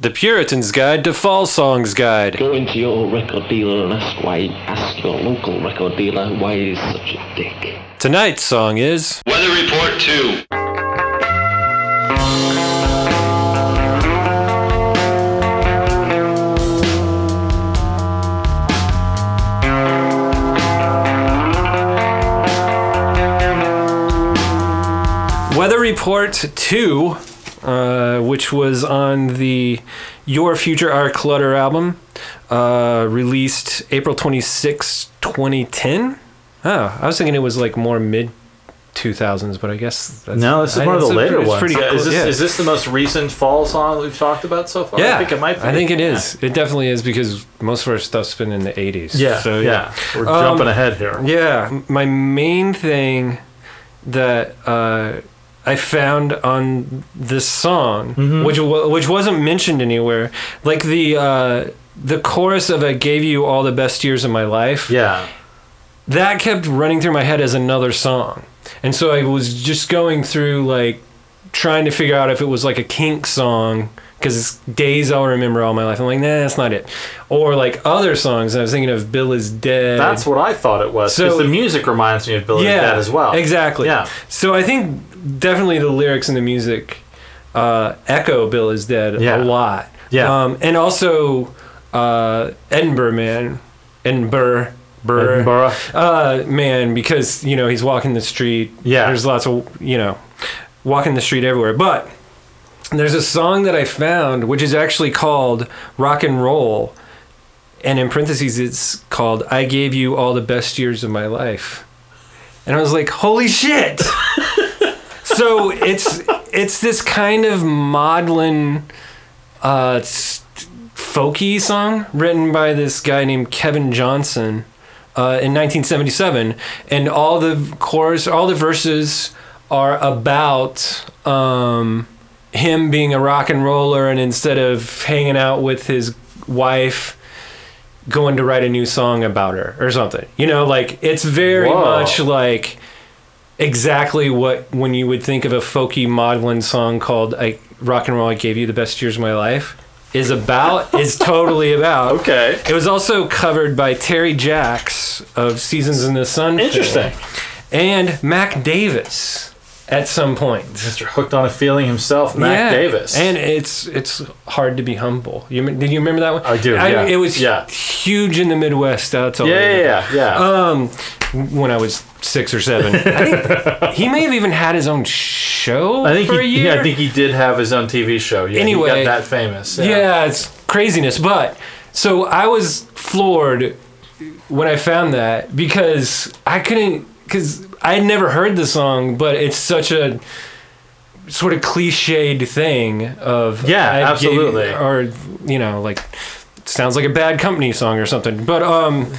The Puritan's Guide to Fall Songs Guide. Go into your record dealer and ask why. Ask your local record dealer why he's such a dick. Tonight's song is Weather Report 2. Weather Report 2, uh, which was on the Your Future Our Clutter album, uh, released April 26, 2010. Oh, I was thinking it was like more mid 2000s, but I guess that's, No, this is I- one of the later ones. pretty Yeah, close, is, this, yeah. is this the most recent fall song we've talked about so far? Yeah, I think it might be. I think it is. It definitely is because most of our stuff's been in the 80s. Yeah, So, yeah. We're Um, jumping ahead here. Yeah, my main thing that uh, I found on this song, Mm-hmm. which which wasn't mentioned anywhere, like the uh, the chorus of "I gave you all the best years of my life," Yeah. that kept running through my head as another song, and so I was just going through like trying to figure out if it was like a Kink song. Because it's days I'll remember all my life. I'm like, nah, that's not it. Or like other songs. I was thinking of "Bill Is Dead." That's what I thought it was. Because So- the music reminds me of Bill yeah, Dead as well. Exactly. Yeah. So I think definitely the lyrics and the music uh, echo "Bill Is Dead" Yeah. a lot. Yeah. Um, and also uh, Edinburgh Man, Edinburgh. Burr, Edinburgh. uh, man, because you know he's walking the street. Yeah. there's lots of you know walking the street everywhere. But there's a song that I found which is actually called "Rock and Roll," and in parentheses it's called "I Gave You All the Best Years of My Life," and I was like, "Holy shit!" so it's it's this kind of maudlin, uh, folky song written by this guy named Kevin Johnson uh, in 1977, and all the chorus, all the verses are about um, him being a rock and roller, and instead of hanging out with his wife. Going to write a new song about her or something, you know, like it's very Whoa. much like exactly what when you would think of a folky maudlin song called "I Rock and Roll." I gave you the best years of my life is about is totally about. Okay. It was also covered by Terry Jacks of Seasons in the Sun. Interesting. And Mac Davis at some point. Mr. Hooked on a Feeling himself, Mac Yeah. Davis. And it's it's hard to be humble. You did you remember that one? I do, yeah. it was Yeah. huge in the Midwest. That's all. Yeah, yeah, yeah, yeah. Um, when I was six or seven, I think he may have even had his own show I think for he, a year. I think he did have his own TV show. Yeah, Anyway. he got that famous. yeah. it's craziness. But so I was floored when I found that because I couldn't because I had never heard the song, but it's such a sort of cliched thing of Yeah, I gave- absolutely. or you know like sounds like a bad company song or something. But um,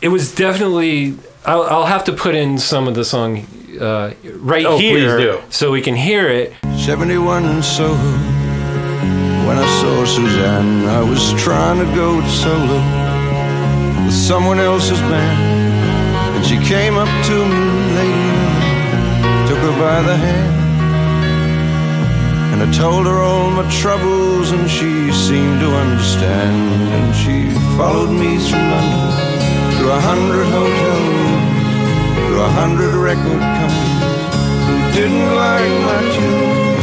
it was definitely. I'll, I'll have to put in some of the song uh, right Oh, here do. so we can hear it. 71 in Soho. When I saw Suzanne, I was trying to go to solo with someone else's band. And she came up to me, lady, took her by the hand. And I told her all my troubles, and she seemed to understand. And she followed me through London, through a hundred hotel rooms, through a hundred record companies who didn't like my tune.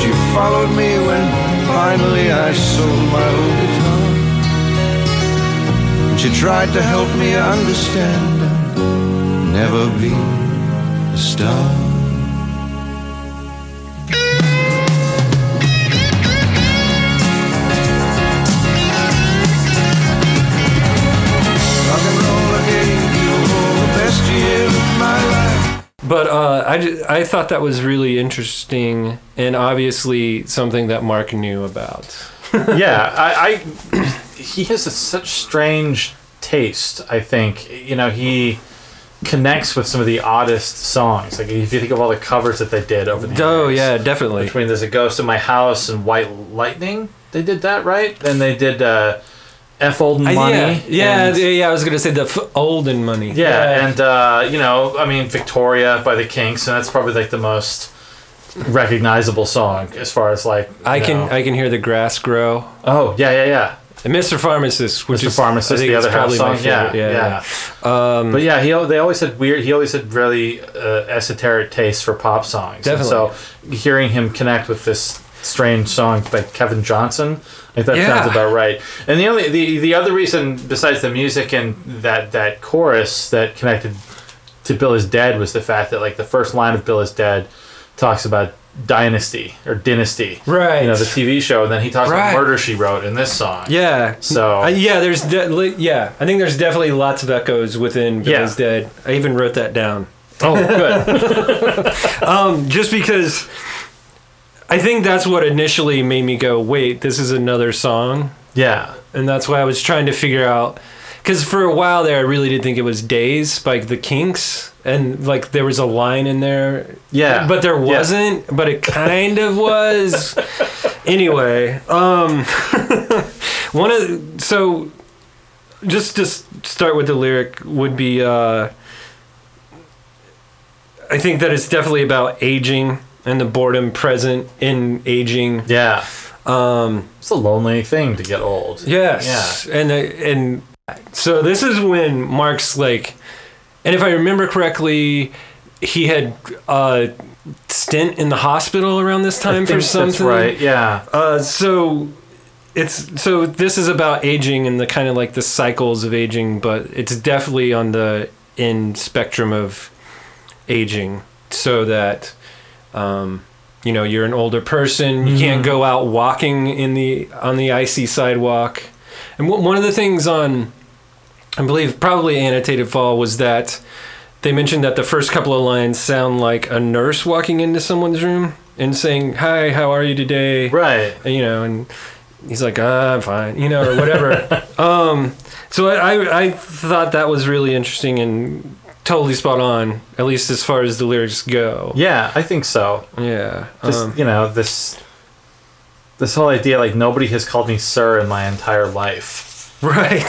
She followed me when finally I sold my old guitar. And she tried to help me understand and never be star. Rock and roll, I gave you all the best years of my life. But uh, I, ju- I thought that was really interesting and obviously something that Mark knew about. yeah, I, I he has a, such strange taste. I think you know he connects with some of the oddest songs. Like if you think of all the covers that they did over the years. Oh years. yeah, definitely. Between there's a ghost in my house and White Lightning, they did that right. Then they did uh, F Old I- Money. yeah, yeah, and- yeah. I was gonna say the f- olden money. Yeah, and uh, you know, I mean, Victoria by the Kinks, and that's probably like the most recognizable song as far as like I you can know- I can hear the grass grow. oh yeah yeah yeah And Mr. Pharmacist, which Mr. is Pharmacist, I think the other half song. Yeah, yeah. yeah. Um, But yeah, he they always had weird. He always had really uh, esoteric taste for pop songs. And Definitely. so hearing him connect with this strange song by Kevin Johnson, like that Yeah. sounds about right. And the only the the other reason besides the music and that that chorus that connected to Bill is Dead was the fact that like the first line of Bill is Dead talks about dynasty or dynasty, Right. You know the TV show, and then he talks Right. about murder she wrote in this song. yeah. So- Uh, yeah, there's de- yeah. I think there's definitely lots of echoes within Yeah. Dead. I even wrote that down. Oh, good. Um, just because I think that's what initially made me go, wait, this is another song. yeah. and that's why I was trying to figure out because for a while there I really did think it was Days by the Kinks and like there was a line in there Yeah. but there wasn't but it kind of was anyway um one of so just to start with the lyric would be uh I think that it's definitely about aging and the boredom present in aging Yeah. um It's a lonely thing to get old. Yes. Yeah. And uh, and so this is when Mark's like, and if I remember correctly, he had a stint in the hospital around this time for something. That's right. Yeah. Uh, so it's so this is about aging and the kind of like the cycles of aging, but it's definitely on the in spectrum of aging, so that. Um, you know, you're an older person. You can't go out walking in the on the icy sidewalk. And one of the things on, I believe, probably annotated fall was that they mentioned that the first couple of lines sound like a nurse walking into someone's room and saying, "Hi, how are you today?" Right. And, you know, and he's like, ah, "I'm fine," you know, or whatever. um, so I, I thought that was really interesting and totally spot on, at least as far as the lyrics go. Yeah, I think so. Yeah. Just um, you know this this whole idea like nobody has called me sir in my entire life. right.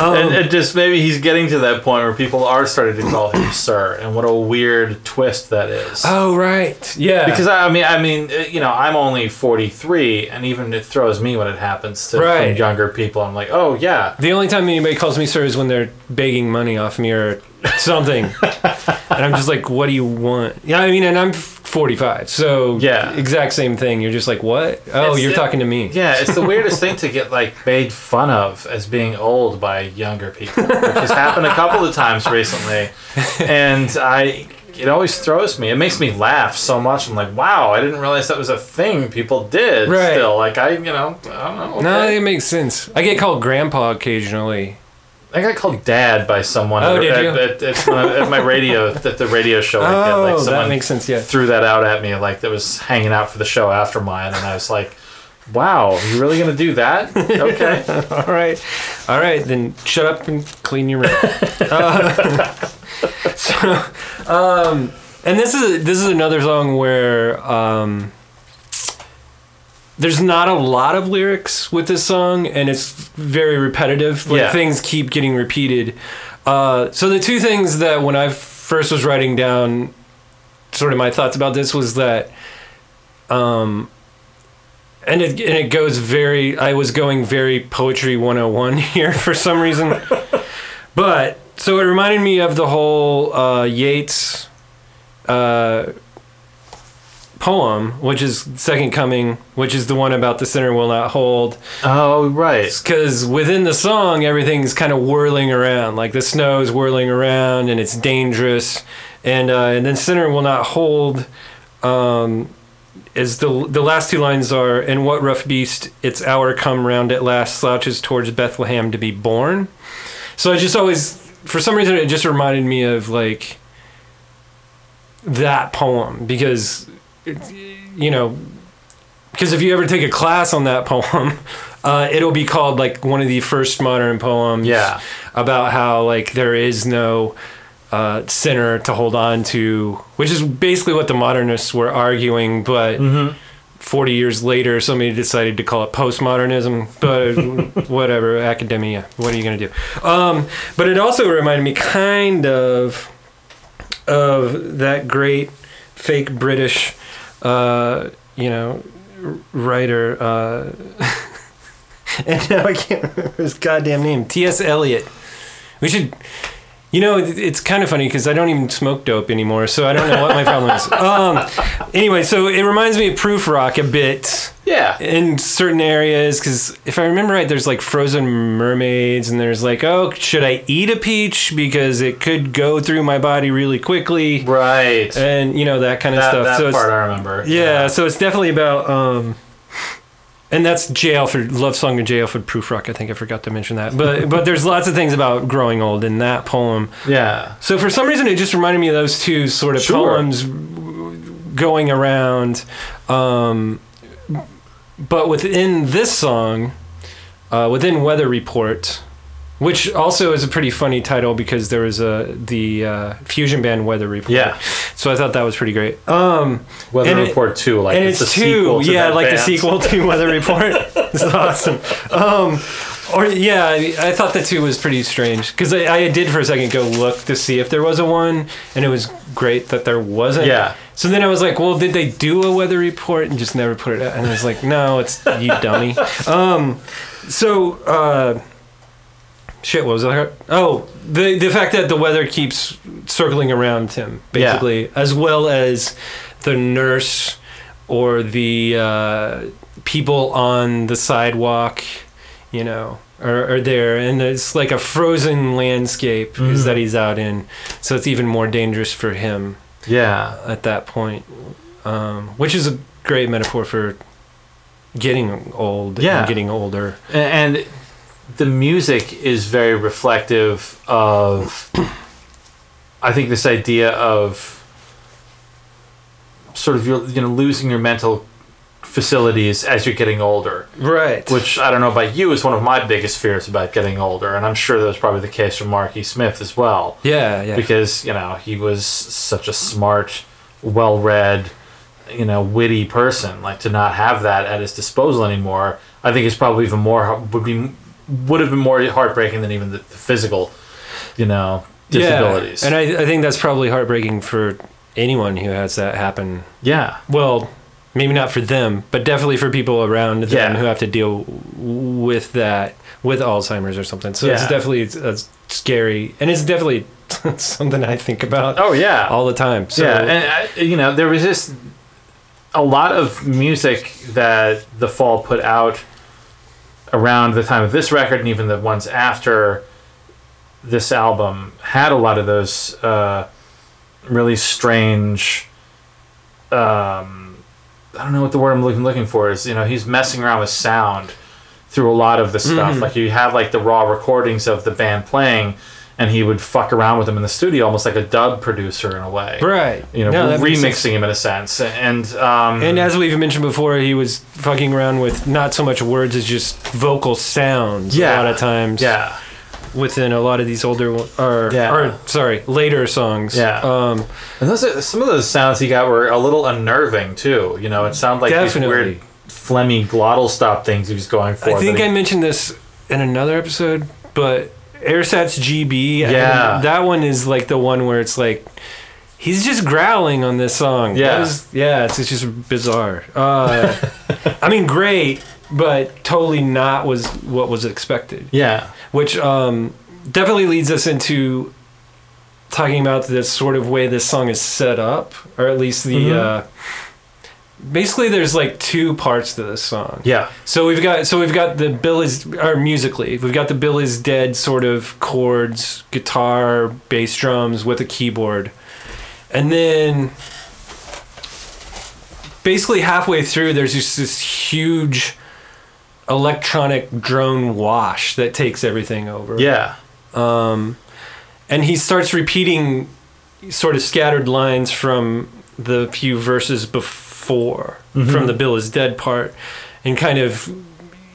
and it just maybe he's getting to that point where people are starting to call him sir, and what a weird twist that is. Oh right, yeah. Because I mean, I mean, uh, you know, I'm only 43, and even it throws me when it happens to Right. younger people. I'm like, oh yeah, the only time anybody calls me sir is when they're begging money off me or something, and I'm just like, "What do you want?" Yeah, I mean, and I'm 45, so Yeah. exact same thing. You're just like, "What?" Oh, It's you're the- talking to me. Yeah, it's the weirdest thing to get like made fun of as being old by younger people, which has happened a couple of times recently, and I it always throws me. It makes me laugh so much. I'm like, wow, I didn't realize that was a thing people did. Right. Still, like I, you know, I don't know. No, it makes sense. I get called grandpa occasionally. I got called dad by someone Oh, at, did you? At, at, my- at my radio, at the radio show. I did. Oh, Like that someone makes sense. Yeah. threw that out at me, like that was hanging out for the show after mine, and I was like, wow, you really gonna do that? Okay. All right, all right. Then shut up and clean your room. Uh, so, um, and this is this is another song where um, there's not a lot of lyrics with this song, and it's very repetitive. Like Yeah. things keep getting repeated. Uh, so the two things that when I first was writing down, sort of my thoughts about this was that. Um, and it, and it goes very i was going very poetry 101 here for some reason but so it reminded me of the whole uh, yeats uh, poem which is second coming which is the one about the sinner will not hold. Oh right. because within the song everything's kind of whirling around. Like the snow is whirling around and it's dangerous. And uh, and then sinner will not hold um, is the the last two lines are and what rough beast its hour come round at last slouches towards bethlehem to be born. So i just always for some reason it just reminded me of like that poem. Because you know because if you ever take a class on that poem uh, it'll be called like one of the first modern poems Yeah. about how like there is no uh, sinner to hold on to which is basically what the modernists were arguing but 40 years later somebody decided to call it postmodernism but whatever academia what are you going to do um, but it also reminded me kind of of that great fake British, uh, you know, writer. Uh, and now I can't remember his goddamn name. T.S. Eliot. We should. You know, it's kind of funny because I don't even smoke dope anymore, so I don't know what my problem is. Um, anyway, so it reminds me of Prufrock a bit Yeah. in certain areas because if I remember right, there's like frozen mermaids, and there's like, oh, should I eat a peach because it could go through my body really quickly, Right. and you know that kind of that stuff. that so part I remember. yeah, so it's definitely about. um and that's J. Alfred Love Song of J. Alfred Prufrock. I think I forgot to mention that, but but there's lots of things about growing old in that poem. Yeah. So for some reason, it just reminded me of those two sort of Sure. poems going around. Um, but within this song, uh, within Weather Report, which also is a pretty funny title because there was a the uh, fusion band Weather Report. Yeah. So I thought that was pretty great. Um, Weather And it- Report 2, like and it's, it's, the two, sequel to yeah, that like the sequel to Weather Report. it's awesome. Um, or yeah, I, I thought the two was pretty strange because I, I did for a second go look to see if there was a one, and it was great that there wasn't. Yeah. So then I was like, well, did they do a weather report and just never put it out? And I was like, no, it's you dummy. Um, so uh, shit, what was that? Oh, the the fact that the weather keeps circling around him, Yeah. basically, as well as the nurse or the uh, people on the sidewalk, you know, are, are there, and it's like a frozen landscape is that he's out in, so it's even more dangerous for him Yeah. at that point, um, which is a great metaphor for getting old Yeah. and getting older. And the music is very reflective of, I think, this idea of sort of your, you know losing your mental facilities as you're getting older. Right. Which I don't know about you is one of my biggest fears about getting older, and I'm sure that was probably the case for Marky Smith as well. yeah, yeah. because you know he was such a smart, well-read, you know, witty person. Like to not have that at his disposal anymore, I think is probably even more would be would have been more heartbreaking than even the, the physical, you know, disabilities. Yeah. And I, I think that's probably heartbreaking for anyone who has that happen. yeah, Well, maybe not for them, but definitely for people around them Yeah. who have to deal with that, with Alzheimer's or something. So it's definitely it's, it's scary, and it's definitely something I think about oh yeah, all the time. So, yeah, and uh, you know there was just a lot of music that the Fall put out around the time of this record, and even the ones after this album had a lot of those uh, really strange. Um, I don't know what the word I'm looking looking for is. You know, he's messing around with sound through a lot of the stuff. Mhm. Like you have like the raw recordings of the band playing. And he would fuck around with them in the studio, almost like a dub producer in a way right, you know, No, remixing him in a sense. And um, And as we've mentioned before, he was fucking around with not so much words as just vocal sounds. Yeah. a lot of times. yeah, within a lot of these older or Yeah. or sorry later songs. Yeah. Um, and those are, some of those sounds he got were a little unnerving too. You know, it sounded like Definitely. these weird phlegmy glottal stop things he was going for. I think that I mentioned this in another episode, but Ersatz GB. Yeah. that one is like the one where it's like. He's just growling on this song. Yeah. was- yeah, it's, it's just bizarre. Uh, I mean, great, but totally not was what was expected. yeah, which um, definitely leads us into talking about the sort of way this song is set up, or at least the. Mhm. Uh, basically, there's like two parts to this song. yeah, So we've got so we've got the Bill is or musically we've got the Bill is dead sort of chords, guitar, bass drums with a keyboard, and then basically halfway through there's just this huge electronic drone wash that takes everything over. yeah, Um, and he starts repeating sort of scattered lines from the few verses before, from the Bill is Dead part, and kind of,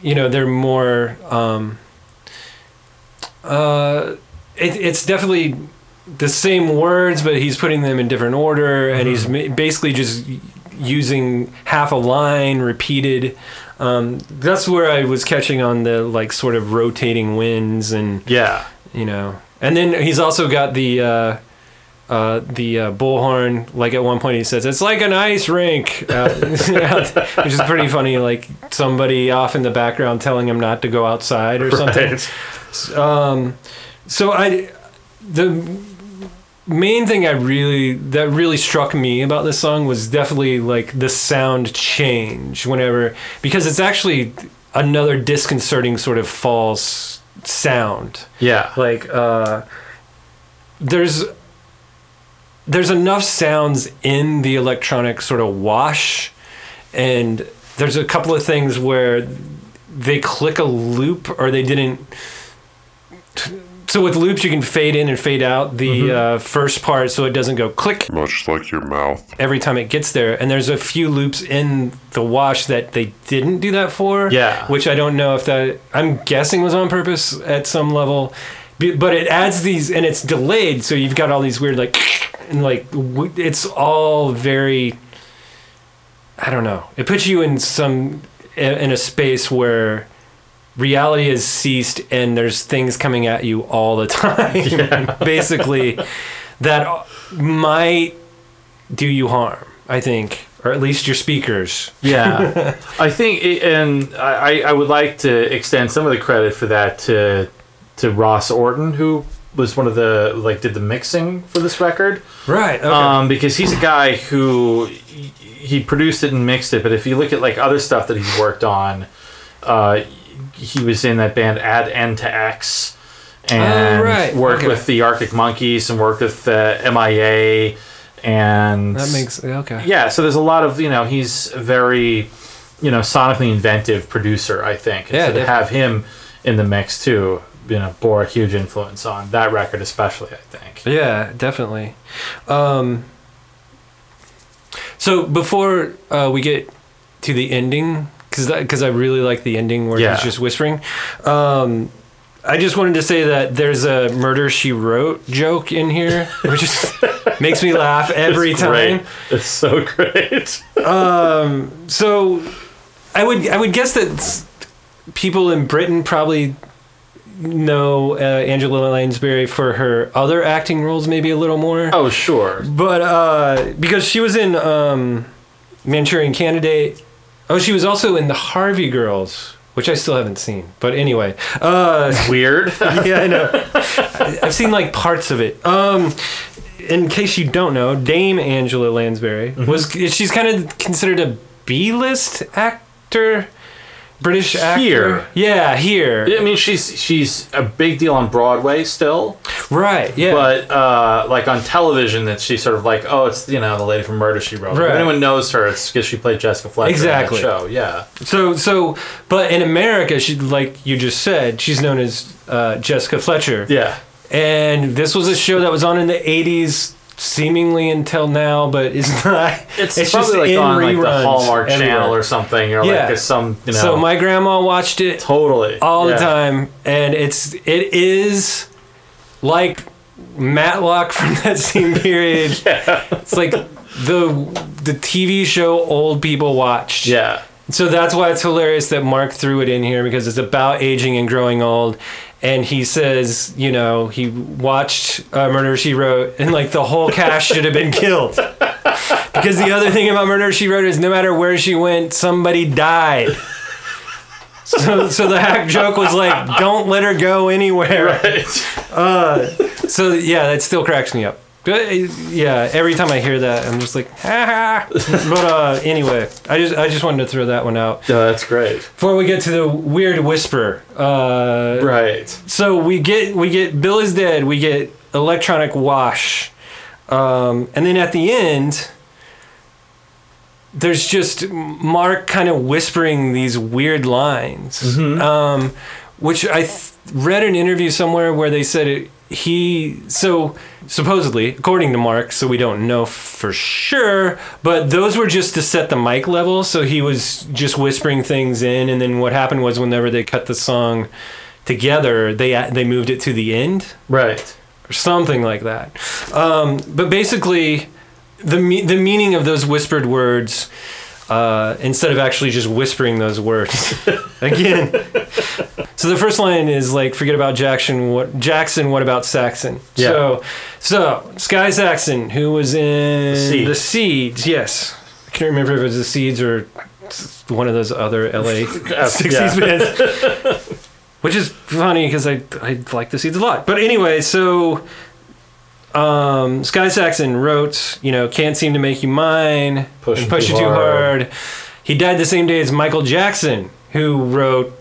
you know, they're more. Um, uh, it, it's definitely the same words, but he's putting them in different order, and he's basically just using half a line repeated. Um, that's where I was catching on the like sort of rotating winds and yeah, you know and then he's also got the uh uh, the uh, bullhorn. Like at one point, he says it's like an ice rink, uh, which is pretty funny. Like somebody off in the background telling him not to go outside or something. Right. Um, so I, the main thing I really that really struck me about this song was definitely like the sound change whenever because it's actually another disconcerting sort of false sound. Yeah. Like uh, there's there's enough sounds in the electronic sort of wash, and there's a couple of things where they click a loop or they didn't. So with loops, you can fade in and fade out the uh, first part, so it doesn't go click Much like your mouth. every time it gets there. And there's a few loops in the wash that they didn't do that for. Yeah. Which I don't know if that, I'm guessing was on purpose at some level. But it adds these, and it's delayed, so you've got all these weird, like, and like, it's all very, I don't know. It puts you in some, in a space where reality has ceased and there's things coming at you all the time. Basically that might do you harm i think or at least your speakers. Yeah, I think, it, and I, I would like to extend some of the credit for that to to Ross Orton, who was one of the like did the mixing for this record. right okay. Um, because he's a guy who he- produced it and mixed it. But if you look at like other stuff that he's worked on, uh, he was in that band Add N to X, and Oh, right. worked Okay. with the Arctic Monkeys and worked with uh, MIA, and that makes okay yeah. So there's a lot of you know he's very you know sonically inventive producer. I think. And Yeah, so to have him in the mix too, you know, bore a huge influence on that record, especially. I think. yeah definitely um so before uh, we get to the ending because because i really like the ending where Yeah. he's just whispering um I just wanted to say that there's a murder she wrote joke in here, which just makes me laugh every It's time. great. It's so great. um, So, I would I would guess that people in Britain probably know uh, Angela Lansbury for her other acting roles, maybe a little more. Oh, sure. But uh, because she was in um, Manchurian Candidate, oh, she was also in the Harvey Girls, which I still haven't seen. But anyway, uh, Weird. yeah, I know. I've seen like parts of it. Um, in case you don't know, Dame Angela Lansbury was she's kind of considered a B-list actor, British actor. Here. yeah, here, I mean, she's she's a big deal on Broadway still, right? Yeah, but uh, like on television, that she's sort of like, oh, it's you know the lady from Murder She Wrote. If anyone knows her, it's because she played Jessica Fletcher Exactly. in that show. Yeah, So so, but in America, she like you just said, she's known as uh, Jessica Fletcher. yeah. And this was a show that was on in the '80s, seemingly until now, but it's not. It's, probably like on like the Hallmark Channel or something, or Yeah. like some you know. So my grandma watched it totally all yeah. the time, and it's it is like Matlock from that same period. It's like the the TV show old people watched. Yeah, So that's why it's hilarious that Mark threw it in here because it's about aging and growing old. And he says, you know, he watched uh, Murder She Wrote, and like the whole cast should have been killed. Because the other thing about Murder She Wrote is no matter where she went, somebody died. So, so the hack joke was like, don't let her go anywhere. So yeah, that still cracks me up. Uh, yeah, every time I hear that, I'm just like, ha ha. But uh, anyway, I just I just wanted to throw that one out no, that's great. before we get to the weird whisper. Uh, Right. so we get we get Bill is dead. We get electronic wash, um, and then at the end, there's just Mark kind of whispering these weird lines, um, which I th- read an interview somewhere where they said it, he so supposedly according to Mark, so we don't know for sure, but those were just to set the mic level. So he was just whispering things in, and then what happened was whenever they cut the song together, they they moved it to the end Right. or something like that. Um, but basically, the the meaning of those whispered words, uh, instead of actually just whispering those words, again, so the first line is like, "Forget about Jackson. What Jackson? What about Saxon?" Yeah. So, so Sky Saxon, who was in Seeds. the Seeds, yes. I can't remember if it was the Seeds or one of those other LA Uh, 60s bands. Which is funny because I, I like the Seeds a lot. But anyway, so um, Sky Saxon wrote, you know, Can't Seem to Make You Mine, Push Push Too You Too Hard. Hard. He died the same day as Michael Jackson, who wrote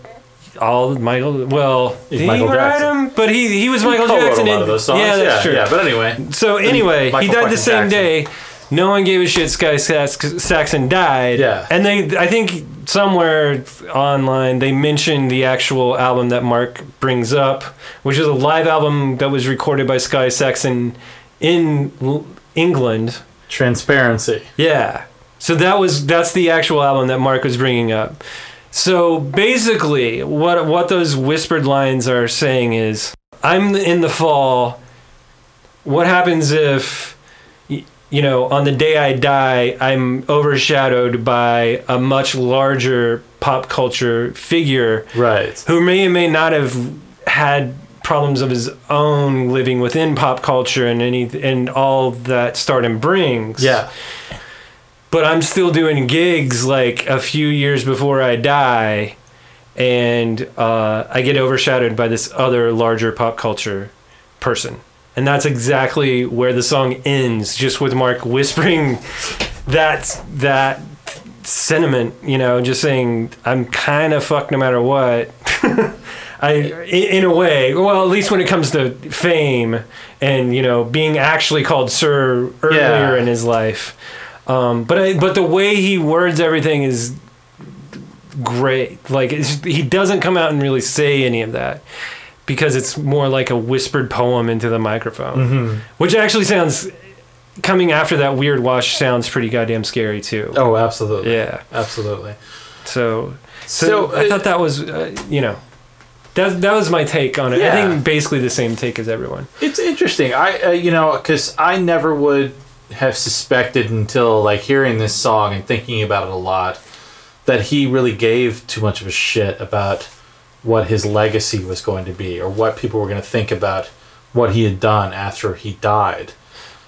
all Michael. Well, He's did Michael he write Jackson. them? But he he was Michael Co-wrote Jackson. in- of those songs. Yeah, that's yeah, true. Yeah, but anyway. So anyway, he died the same Jackson. day. No one gave a shit. Sky Sax- Saxon died. Yeah. And they, I think somewhere online they mentioned the actual album that Mark brings up, which is a live album that was recorded by Sky Saxon in L- England. Transparency. Yeah. So that was that's the actual album that Mark was bringing up. So basically, what what those whispered lines are saying is, I'm in the fall. What happens if, you know, on the day I die, I'm overshadowed by a much larger pop culture figure Right. who may or may not have had problems of his own living within pop culture and any and all that stardom brings Yeah. but I'm still doing gigs like a few years before I die, and uh, I get overshadowed by this other larger pop culture person. And that's exactly where the song ends, just with Mark whispering that that sentiment, you know, just saying I'm kind of fucked no matter what. I, in a way, well, at least when it comes to fame and you know being actually called Sir earlier Yeah. in his life, um, but I, but the way he words everything is great. Like it's, he doesn't come out and really say any of that because it's more like a whispered poem into the microphone, Mm-hmm. which actually sounds coming after that weird wash sounds pretty goddamn scary too. Oh, absolutely. Yeah. Absolutely. So so, So, I uh, thought that was uh, you know that that was my take on it. I think basically the same take as everyone. It's interesting. I, uh, you know, because I never would have suspected until like hearing this song and thinking about it a lot that he really gave too much of a shit about what his legacy was going to be or what people were going to think about what he had done after he died.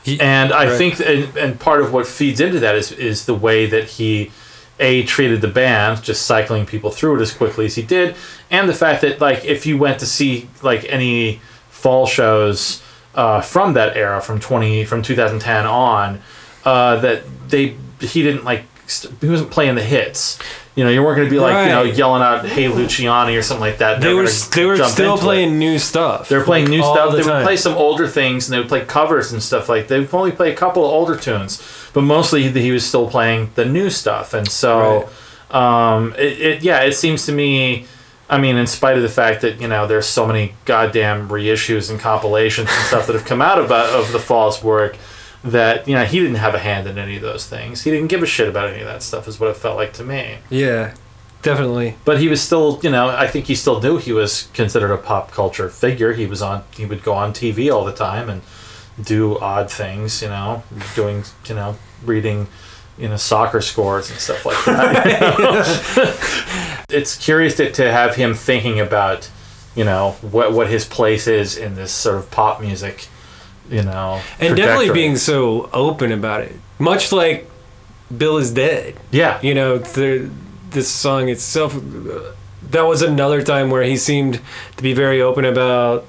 He- And I right. think, and, and part of what feeds into that is is the way that he a treated the band, just cycling people through it as quickly as he did, and the fact that like if you went to see like any fall shows uh, from that era, from twenty from two thousand ten on, uh, that they he didn't like st- he wasn't playing the hits. You know, you weren't going to be like you know yelling out "Hey Luciani" or something like that. They were they were still into it. playing new stuff. They were playing new all stuff. the They would play some older things, and they would play covers and stuff like. They would only play a couple of older tunes, but mostly he was still playing the new stuff. And so, um, it, it yeah, it seems to me. I mean, in spite of the fact that you know there's so many goddamn reissues and compilations and stuff that have come out about of the Fall's work, that you know he didn't have a hand in any of those things. He didn't give a shit about any of that stuff. Is what it felt like to me. Yeah, definitely. But he was still, you know, I think he still knew he was considered a pop culture figure. He was on, he would go on TV all the time and do odd things, you know, doing, you know, reading, you know, soccer scores and stuff like that. it's curious to, to have him thinking about, you know, what what his place is in this sort of pop music, you know, And definitely being so open about it. Much like Bill is dead. yeah, You know, the, this song itself, that was another time where he seemed to be very open about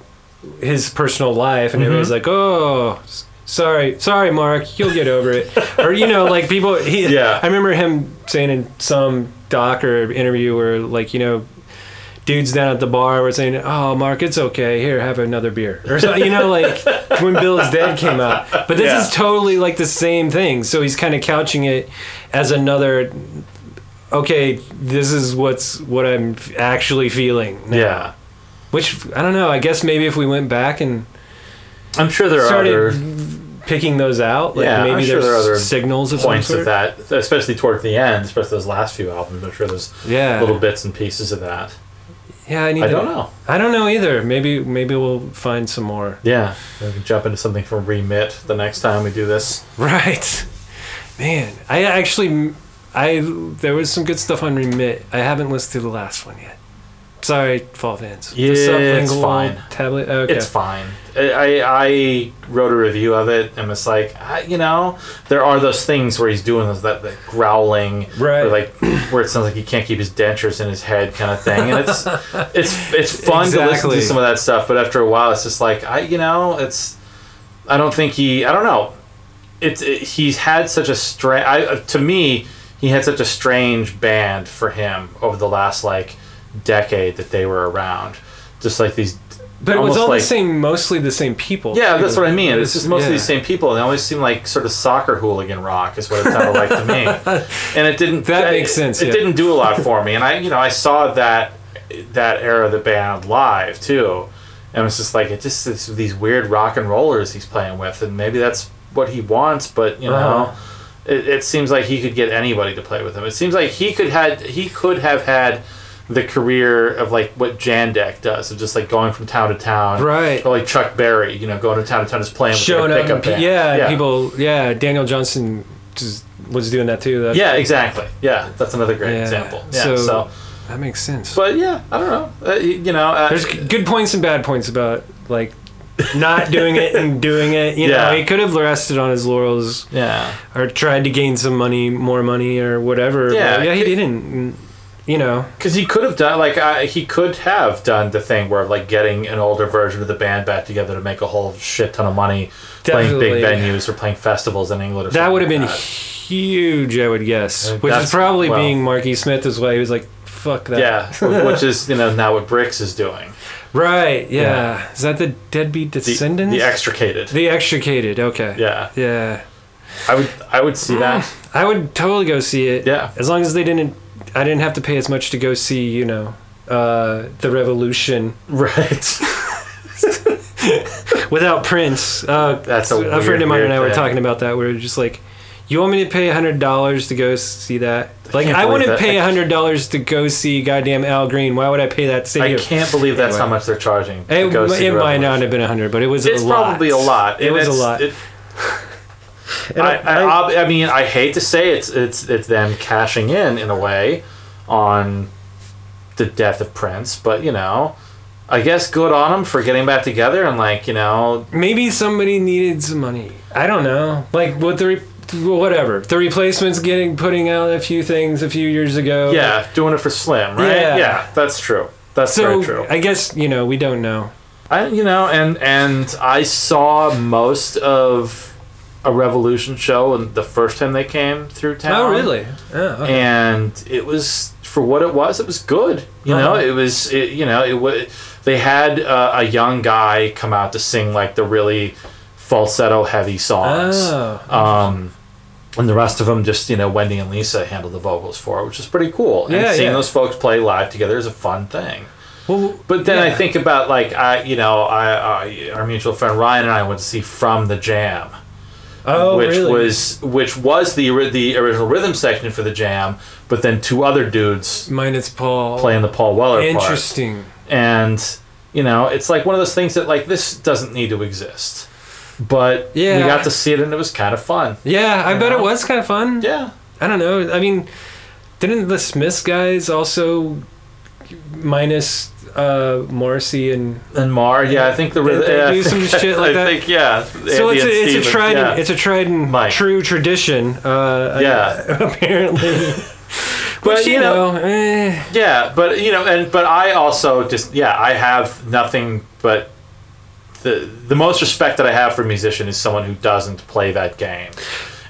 his personal life. And it was Mm-hmm. like, oh, sorry, sorry, Mark, you'll get over it. or, you know, like people, he, Yeah. I remember him saying in some doc or interview where, like, you know, dudes down at the bar were saying, "Oh, Mark, it's okay. Here, have another beer," or something. You know, like when Bill is Dead came out. But this Yeah. is totally like the same thing. So he's kind of couching it as another. Okay, this is what's what I'm actually feeling. now." yeah. Which I don't know. I guess maybe if we went back and I'm sure there are other picking those out, like Yeah, I'm maybe sure there's there are other signals of points of that, especially toward the end, especially those last few albums. I'm sure there's Yeah. little bits and pieces of that. Yeah, I need. I to, don't know. I don't know either. Maybe maybe we'll find some more. Yeah, we can jump into something from Remit the next time we do this. Right. Man, I actually, I there was some good stuff on Remit. I haven't listened to the last one yet. Sorry, fall fans. Yeah, The uh, it's fine. Tablet. Okay. It's fine. I, I wrote a review of it and was like, I, you know, there are those things where he's doing those, that, that growling, Right. like where it sounds like he can't keep his dentures in his head kind of thing, and it's it's it's fun to listen to some of that stuff, but after a while, it's just like I, you know, it's I don't think he, I don't know, it's it, he's had such a strange. I to me, he had such a strange band for him over the last like decade that they were around, just like these. but it was all like- the same, mostly the same people. yeah, that's what I mean. It's just mostly yeah. the same people, and they always seem like sort of soccer hooligan rock is what it sounded like to me. And it didn't. That makes sense, It yeah. didn't do a lot for me, and I, you know, I saw that that era of the band live too, and it was just like it just it's these weird rock and rollers he's playing with, and maybe that's what he wants, but you know. Uh-huh. It, it seems like he could get anybody to play with him. It seems like he could had he could have had the career of like what Jandek does, of just like going from town to town, Right. Or like Chuck Berry, you know, going to town to town, just playing with showing their up. pickup and pe- band. yeah, yeah, people. Yeah, Daniel Johnston just was doing that too. That, Yeah, exactly. Yeah, that's another great Yeah. example. Yeah, So- so, that makes sense. but yeah, I don't know. Uh, you know, uh, There's good points and bad points about like not doing it and doing it. You Yeah. know, he could have rested on his laurels yeah, or tried to gain some money, more money, or whatever. Yeah, yeah, he didn't. And, You know, because he could have done like uh, he could have done the thing where like getting an older version of the band back together to make a whole shit ton of money playing big venues or playing festivals in England. Or that would have been that. huge. I would guess, Uh, which is probably well- being Marky Smith as well. He was like, "Fuck that." yeah, which is you know now what Brix is doing. Right. Yeah. Yeah. Is that the deadbeat The, descendants? the extricated. The extricated. Okay. yeah, Yeah. I would I would see that. I would totally go see it. Yeah. As long as they didn't, I didn't have to pay as much to go see, you know, uh, the Revolution right. without Prince. Uh, That's a friend weird, of mine and I were thing. talking about that. We were just like, you want me to pay hundred dollars to go see that? Like, can't I, wouldn't that. pay hundred dollars to go see goddamn Al Green. Why would I pay that? to I can't believe that's how much they're charging. It, it might not have been a hundred, but it was It's a lot. probably a lot. It was a lot. it- And I, I- I, I mean, I hate to say it's it's it's them cashing in in a way on the death of Prince, but you know, I guess good on them for getting back together and like you know, Maybe somebody needed some money. I don't know. Like what the re- whatever the replacements getting putting out a few things a few years ago. yeah, doing it for Slim, right? Yeah. Yeah, that's true. That's So very true. I guess you know we don't know. I you know, and and I saw most of a Revolution show and the first time they came through town. Oh really? Oh, okay. and it was for what it was. It was good. You know, Uh-huh. it was. It, you know, it was. They had uh, a young guy come out to sing like the really falsetto heavy songs. Oh. Um, and the rest of them just you know Wendy and Lisa handled the vocals for it, which is pretty cool. And Yeah, seeing yeah. those folks play live together is a fun thing. Well, But then I think about like I, you know, I, I our mutual friend Ryan and I went to see From the Jam oh, which really? was which was the the original rhythm section for the jam, but then two other dudes minus Paul. playing the Paul Weller part. Interesting. And you know, it's like one of those things that like this doesn't need to exist, but Yeah. we got to see it and it was kind of fun. Yeah, I bet know? it was kind of fun. Yeah, I don't know. I mean, didn't the Smiths guys also minus uh, Morrissey and and Marr, yeah, I think the They- they yeah, do some shit like I that? think yeah. so Andy it's a, it's a tried yeah. and, it's a tried and Mike. true tradition. Uh, Yeah. apparently. But, Which you you know- know, eh, Yeah, but you know, and but I also just yeah, I have nothing but the the most respect that I have for a musician is someone who doesn't play that game,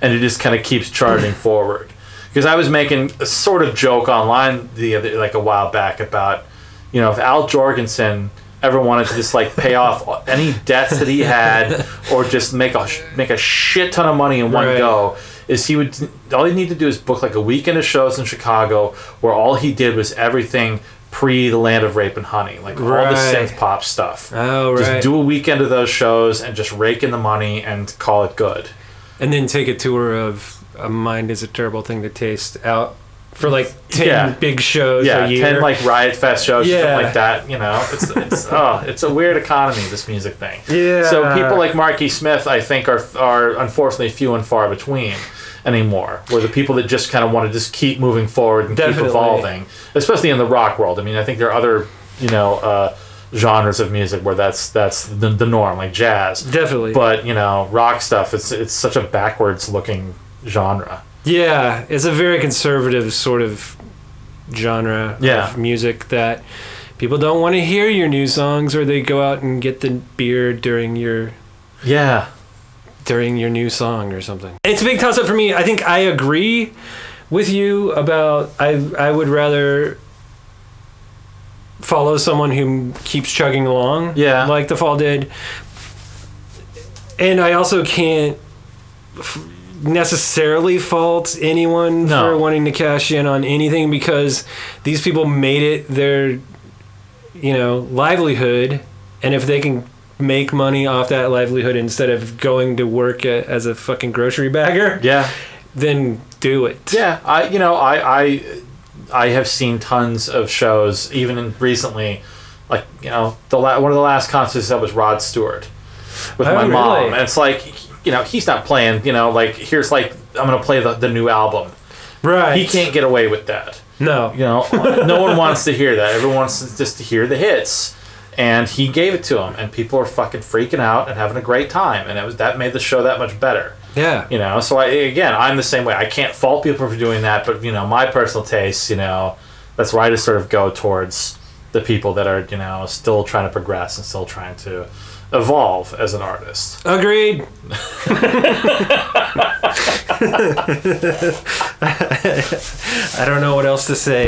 and who just kind of keeps charging forward. Because I was making a sort of joke online the other like a while back about, you know, if Al Jourgensen ever wanted to just like pay off any debts that he had, or just make a make a shit ton of money in one Right. go, is he would all he need to do is book like a weekend of shows in Chicago where all he did was everything pre the land of rape and honey, like all the synth pop stuff. Oh, Just do a weekend of those shows and just rake in the money and call it good. and then take a tour of a mind is a terrible thing to taste out for like ten Yeah. big shows Yeah, a year. ten like Riot Fest shows, Yeah. something like that. You know, it's it's oh, it's a weird economy this music thing. Yeah. So people like Marky Smith, I think, are are unfortunately few and far between anymore. Where the people that just kind of want to just keep moving forward and Definitely. keep evolving, especially in the rock world. I mean, I think there are other you know uh, genres of music where that's that's the, the norm, like jazz. Definitely. But you know, rock stuff. It's it's such a backwards looking genre. Yeah, it's a very conservative sort of genre Yeah. of music that people don't want to hear your new songs or they go out and get the beer during your Yeah. during your new song or something. It's a big toss up for me. I think I agree with you about I I would rather follow someone who keeps chugging along Yeah. like the fall did. And I also can't f- necessarily fault anyone No. for wanting to cash in on anything because these people made it their you know livelihood and if they can make money off that livelihood instead of going to work a, as a fucking grocery bagger Yeah. then do it Yeah, I you know I I I have seen tons of shows even in recently, like you know the la- one of the last concerts that was Rod Stewart with Oh, my mom, really? and it's like you know he's not playing you know like here's like I'm gonna play the, the new album. right He can't get away with that. no You know, no one wants to hear that. Everyone wants just to hear the hits. And he gave it to him, and people are fucking freaking out and having a great time, and it was that made the show that much better. yeah You know, so I again, I'm the same way. I can't fault people for doing that, but you know, my personal taste, you know, that's where I just sort of go towards the people that are, you know, still trying to progress and still trying to evolve as an artist. agreed I don't know what else to say